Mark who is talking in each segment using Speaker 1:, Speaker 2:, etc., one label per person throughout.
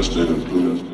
Speaker 1: Herstellung Blumen.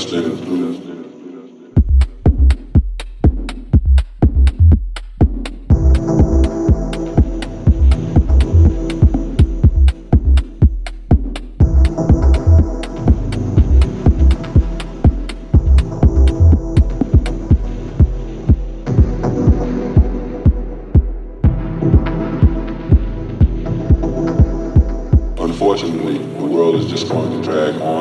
Speaker 1: just do unfortunately, the world is just going to drag on.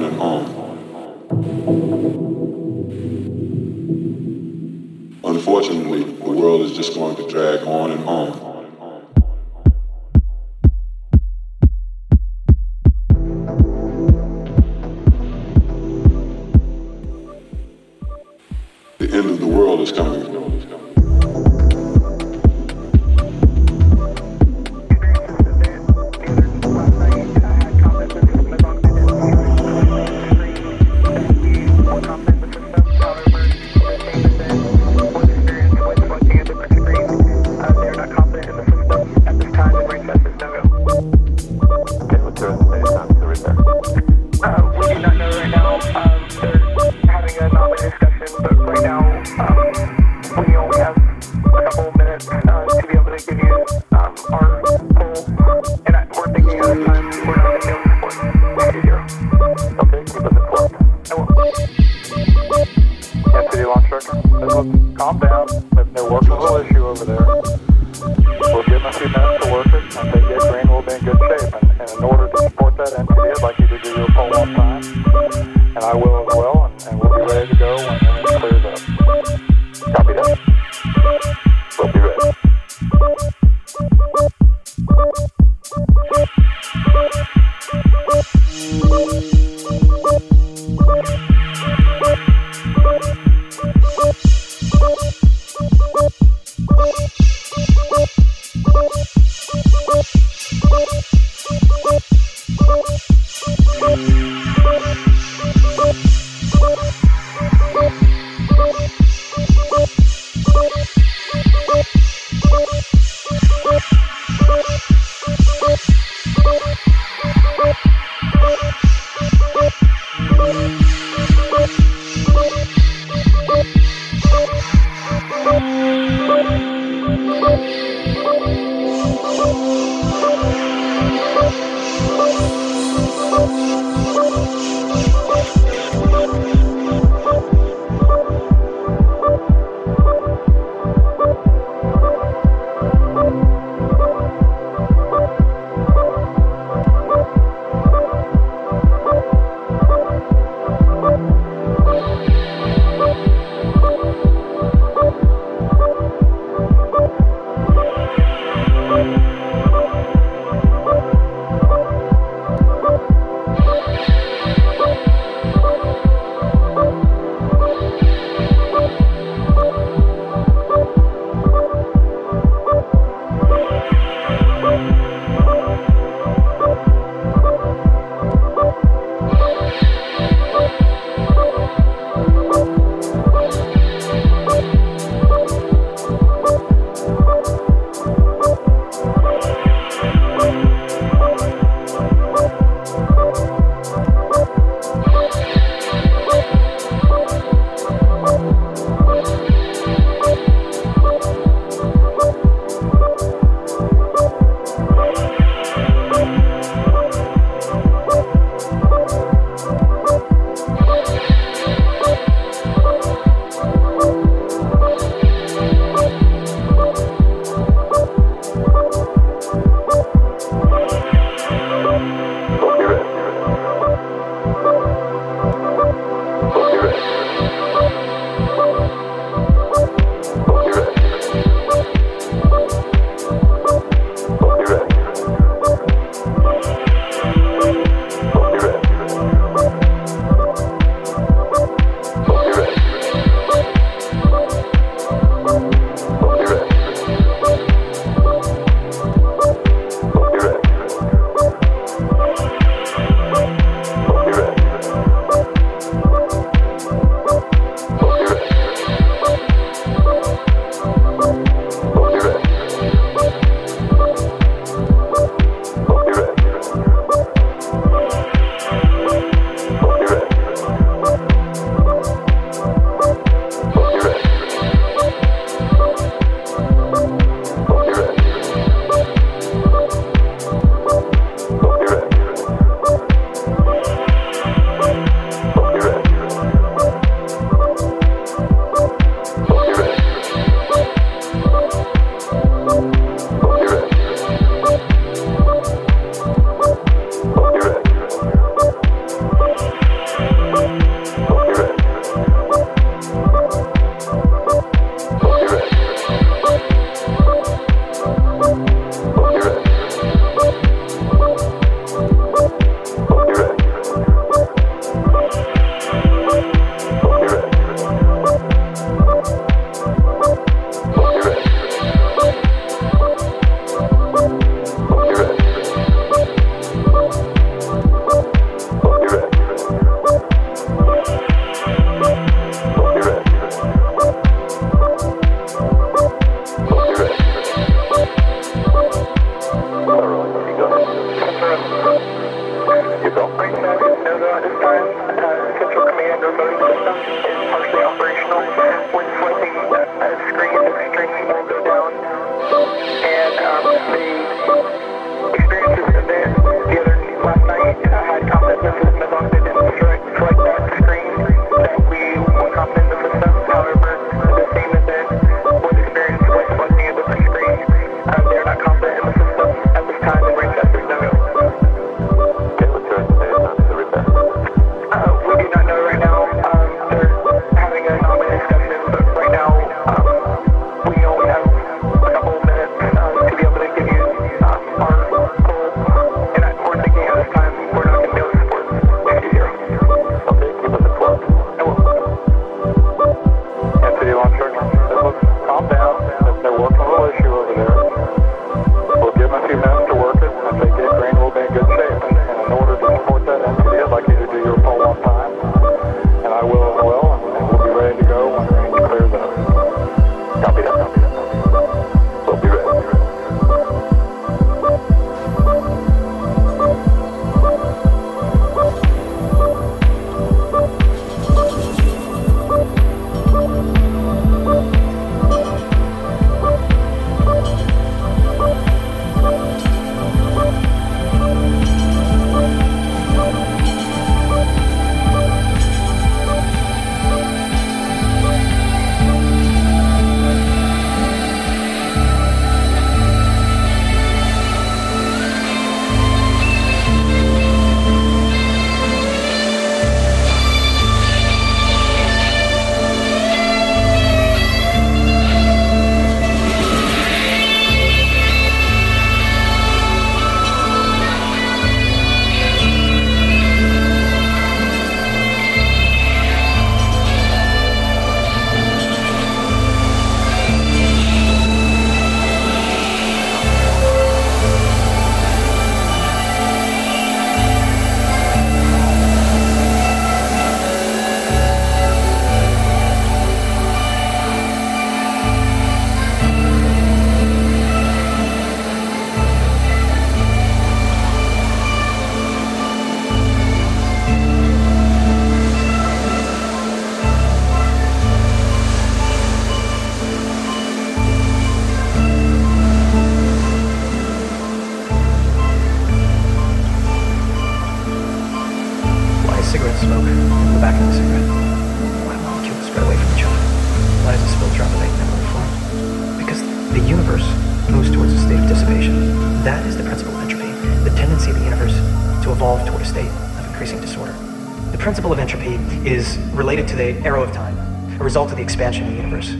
Speaker 2: Arrow of time, a result of the expansion of the universe.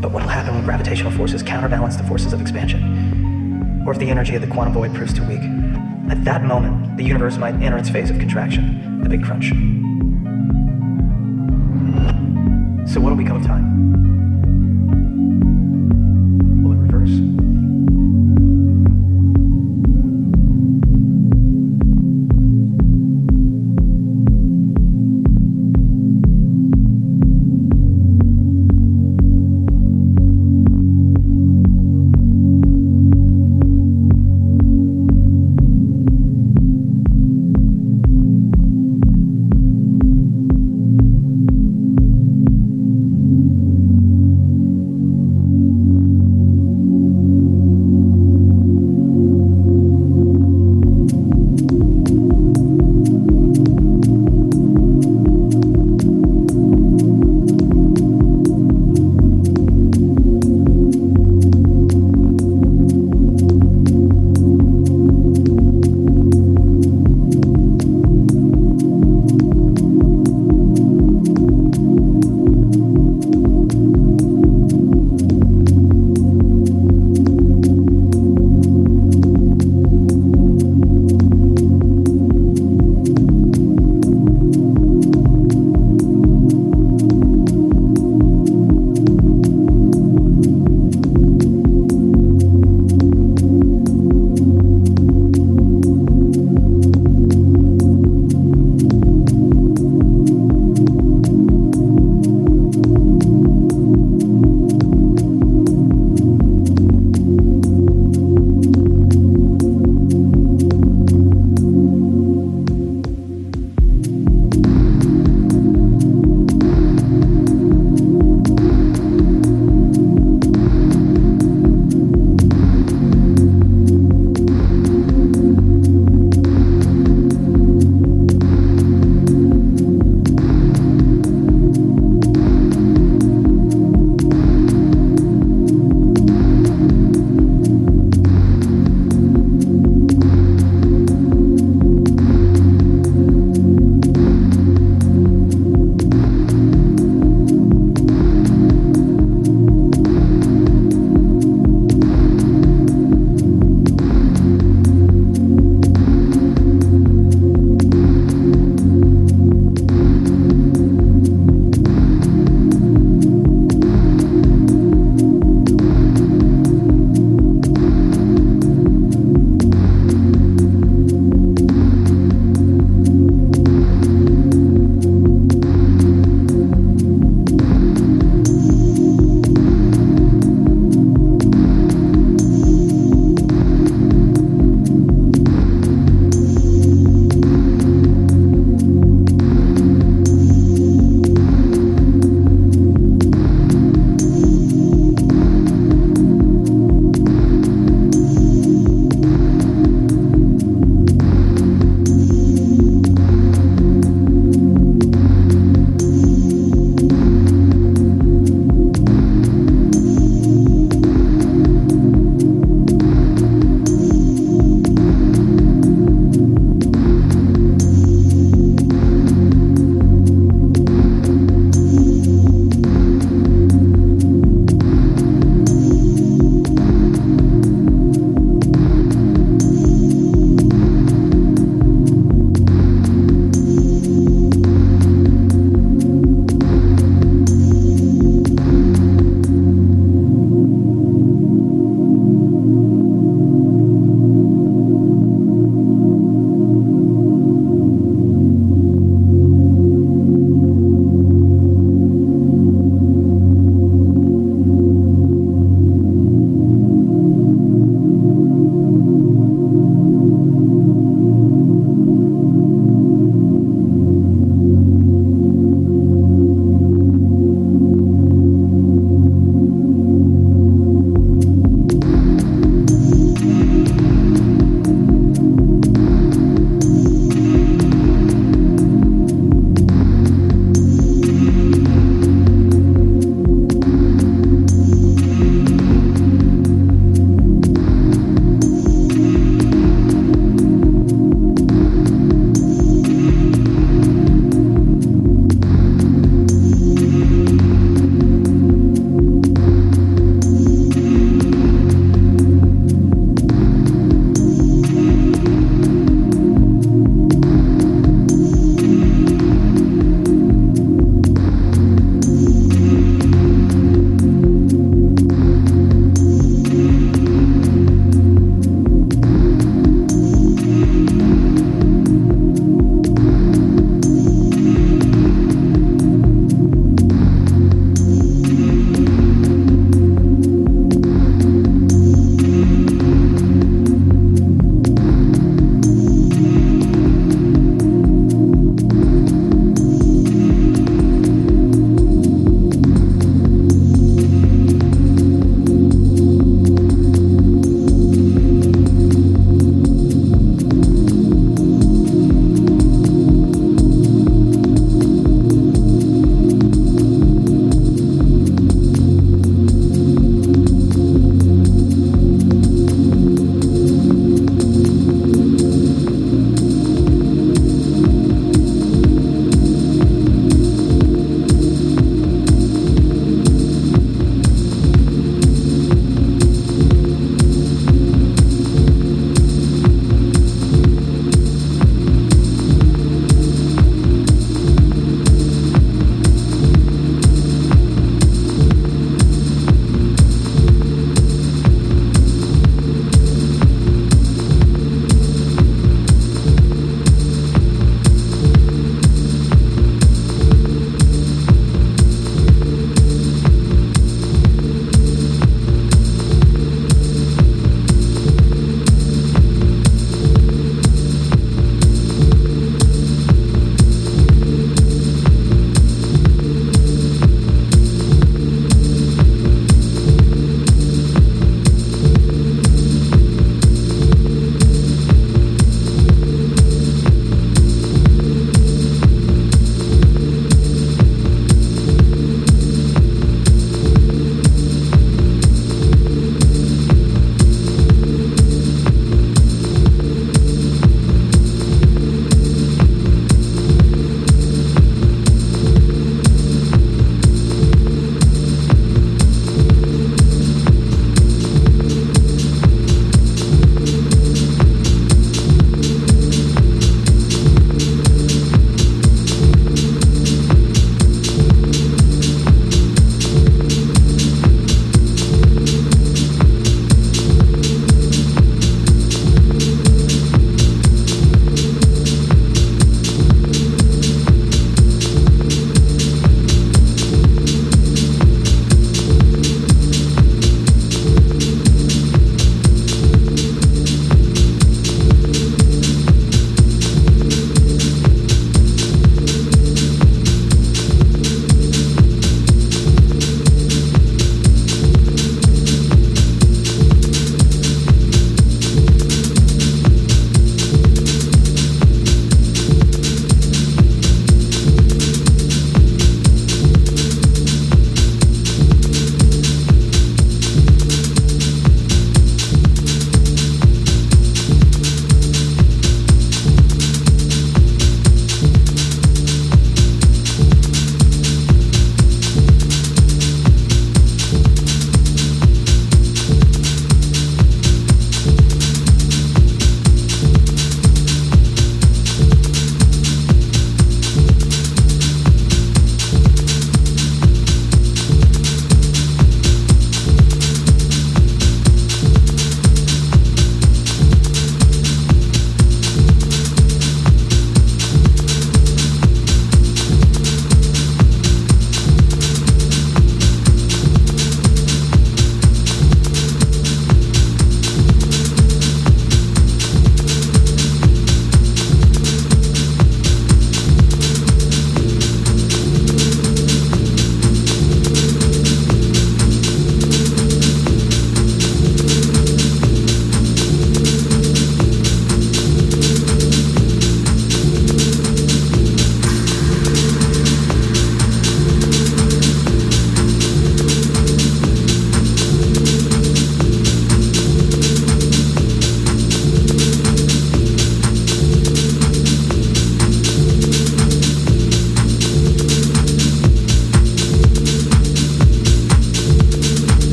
Speaker 2: But what will happen when gravitational forces counterbalance the forces of expansion? Or if the energy of the quantum void proves too weak? At that moment, the universe might enter its phase of contraction, the big crunch. So what will become of time?